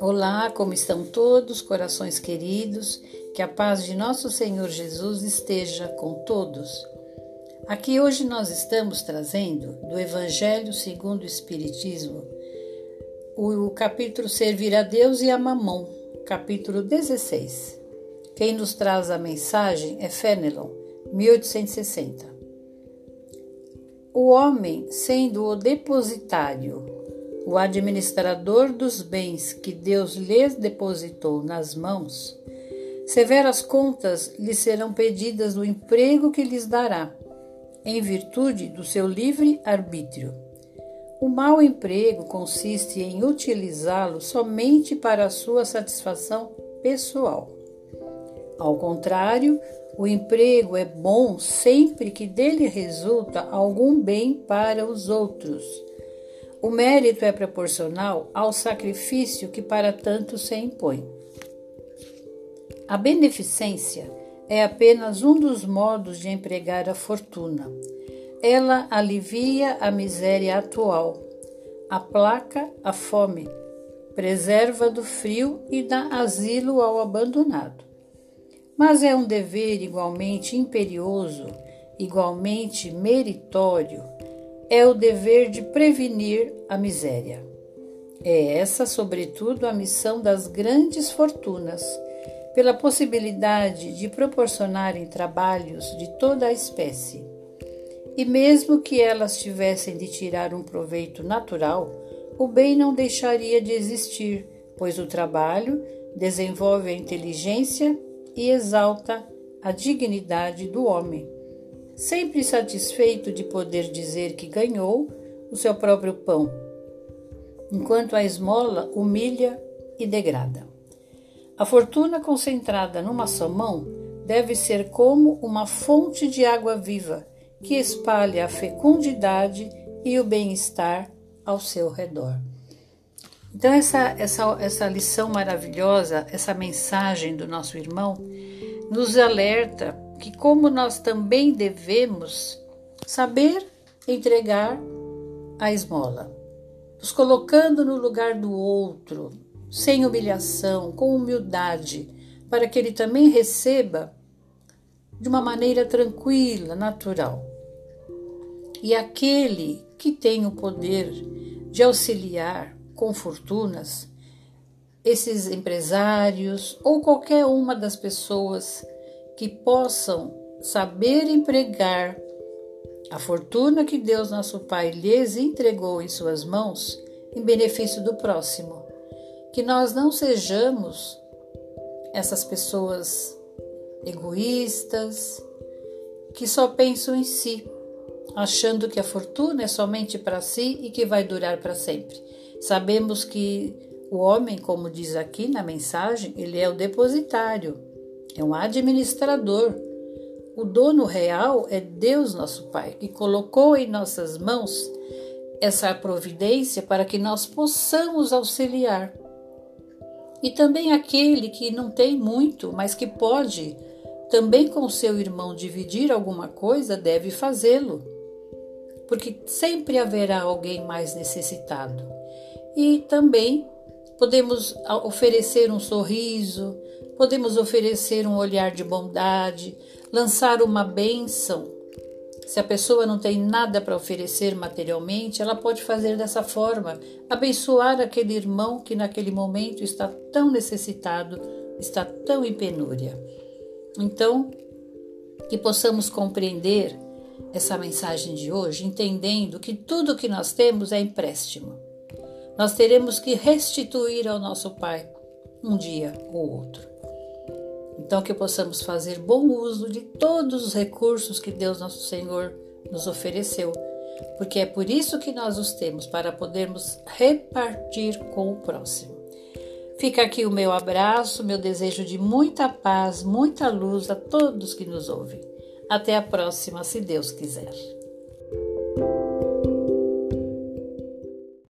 Olá, como estão todos, corações queridos? Que a paz de nosso Senhor Jesus esteja com todos. Aqui hoje nós estamos trazendo do Evangelho segundo o Espiritismo o capítulo Servir a Deus e a Mamão, capítulo 16. Quem nos traz a mensagem é Fenelon, 1860. O homem, sendo o depositário o administrador dos bens que Deus lhes depositou nas mãos, severas contas lhe serão pedidas do emprego que lhes dará, em virtude do seu livre arbítrio. O mau emprego consiste em utilizá-lo somente para a sua satisfação pessoal. Ao contrário, o emprego é bom sempre que dele resulta algum bem para os outros o mérito é proporcional ao sacrifício que para tanto se impõe. A beneficência é apenas um dos modos de empregar a fortuna. Ela alivia a miséria atual, aplaca a fome, preserva do frio e dá asilo ao abandonado. Mas é um dever igualmente imperioso, igualmente meritório é o dever de prevenir a miséria. É essa, sobretudo, a missão das grandes fortunas, pela possibilidade de proporcionarem trabalhos de toda a espécie. E mesmo que elas tivessem de tirar um proveito natural, o bem não deixaria de existir, pois o trabalho desenvolve a inteligência e exalta a dignidade do homem sempre satisfeito de poder dizer que ganhou o seu próprio pão, enquanto a esmola humilha e degrada. A fortuna concentrada numa só mão deve ser como uma fonte de água viva que espalha a fecundidade e o bem-estar ao seu redor. Então, essa, essa, essa lição maravilhosa, essa mensagem do nosso irmão, nos alerta que, como nós também devemos saber entregar a esmola, nos colocando no lugar do outro, sem humilhação, com humildade, para que ele também receba de uma maneira tranquila, natural. E aquele que tem o poder de auxiliar com fortunas, esses empresários ou qualquer uma das pessoas que possam saber empregar a fortuna que Deus nosso Pai lhes entregou em suas mãos em benefício do próximo. Que nós não sejamos essas pessoas egoístas que só pensam em si, achando que a fortuna é somente para si e que vai durar para sempre. Sabemos que o homem, como diz aqui na mensagem, ele é o depositário é um administrador. O dono real é Deus, nosso Pai, que colocou em nossas mãos essa providência para que nós possamos auxiliar. E também aquele que não tem muito, mas que pode, também com seu irmão, dividir alguma coisa, deve fazê-lo, porque sempre haverá alguém mais necessitado. E também podemos oferecer um sorriso, podemos oferecer um olhar de bondade, lançar uma bênção. Se a pessoa não tem nada para oferecer materialmente, ela pode fazer dessa forma, abençoar aquele irmão que naquele momento está tão necessitado, está tão em penúria. Então, que possamos compreender essa mensagem de hoje, entendendo que tudo que nós temos é empréstimo. Nós teremos que restituir ao nosso Pai um dia ou outro. Então, que possamos fazer bom uso de todos os recursos que Deus Nosso Senhor nos ofereceu, porque é por isso que nós os temos, para podermos repartir com o próximo. Fica aqui o meu abraço, meu desejo de muita paz, muita luz a todos que nos ouvem. Até a próxima, se Deus quiser.